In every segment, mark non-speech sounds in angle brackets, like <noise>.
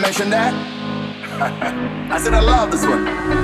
mention that? <laughs> I said I love this one.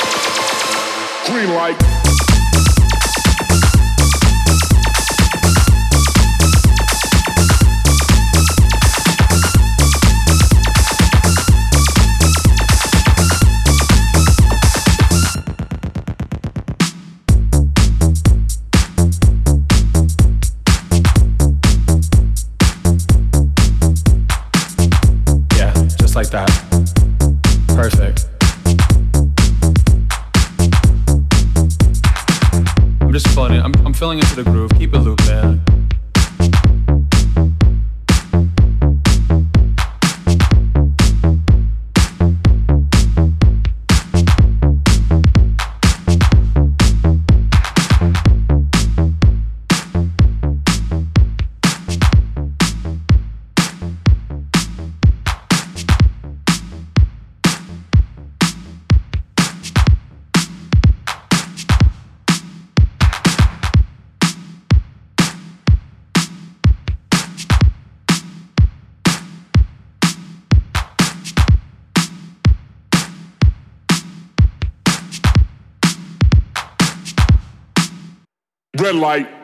Green light. Feeling into the groove. Light.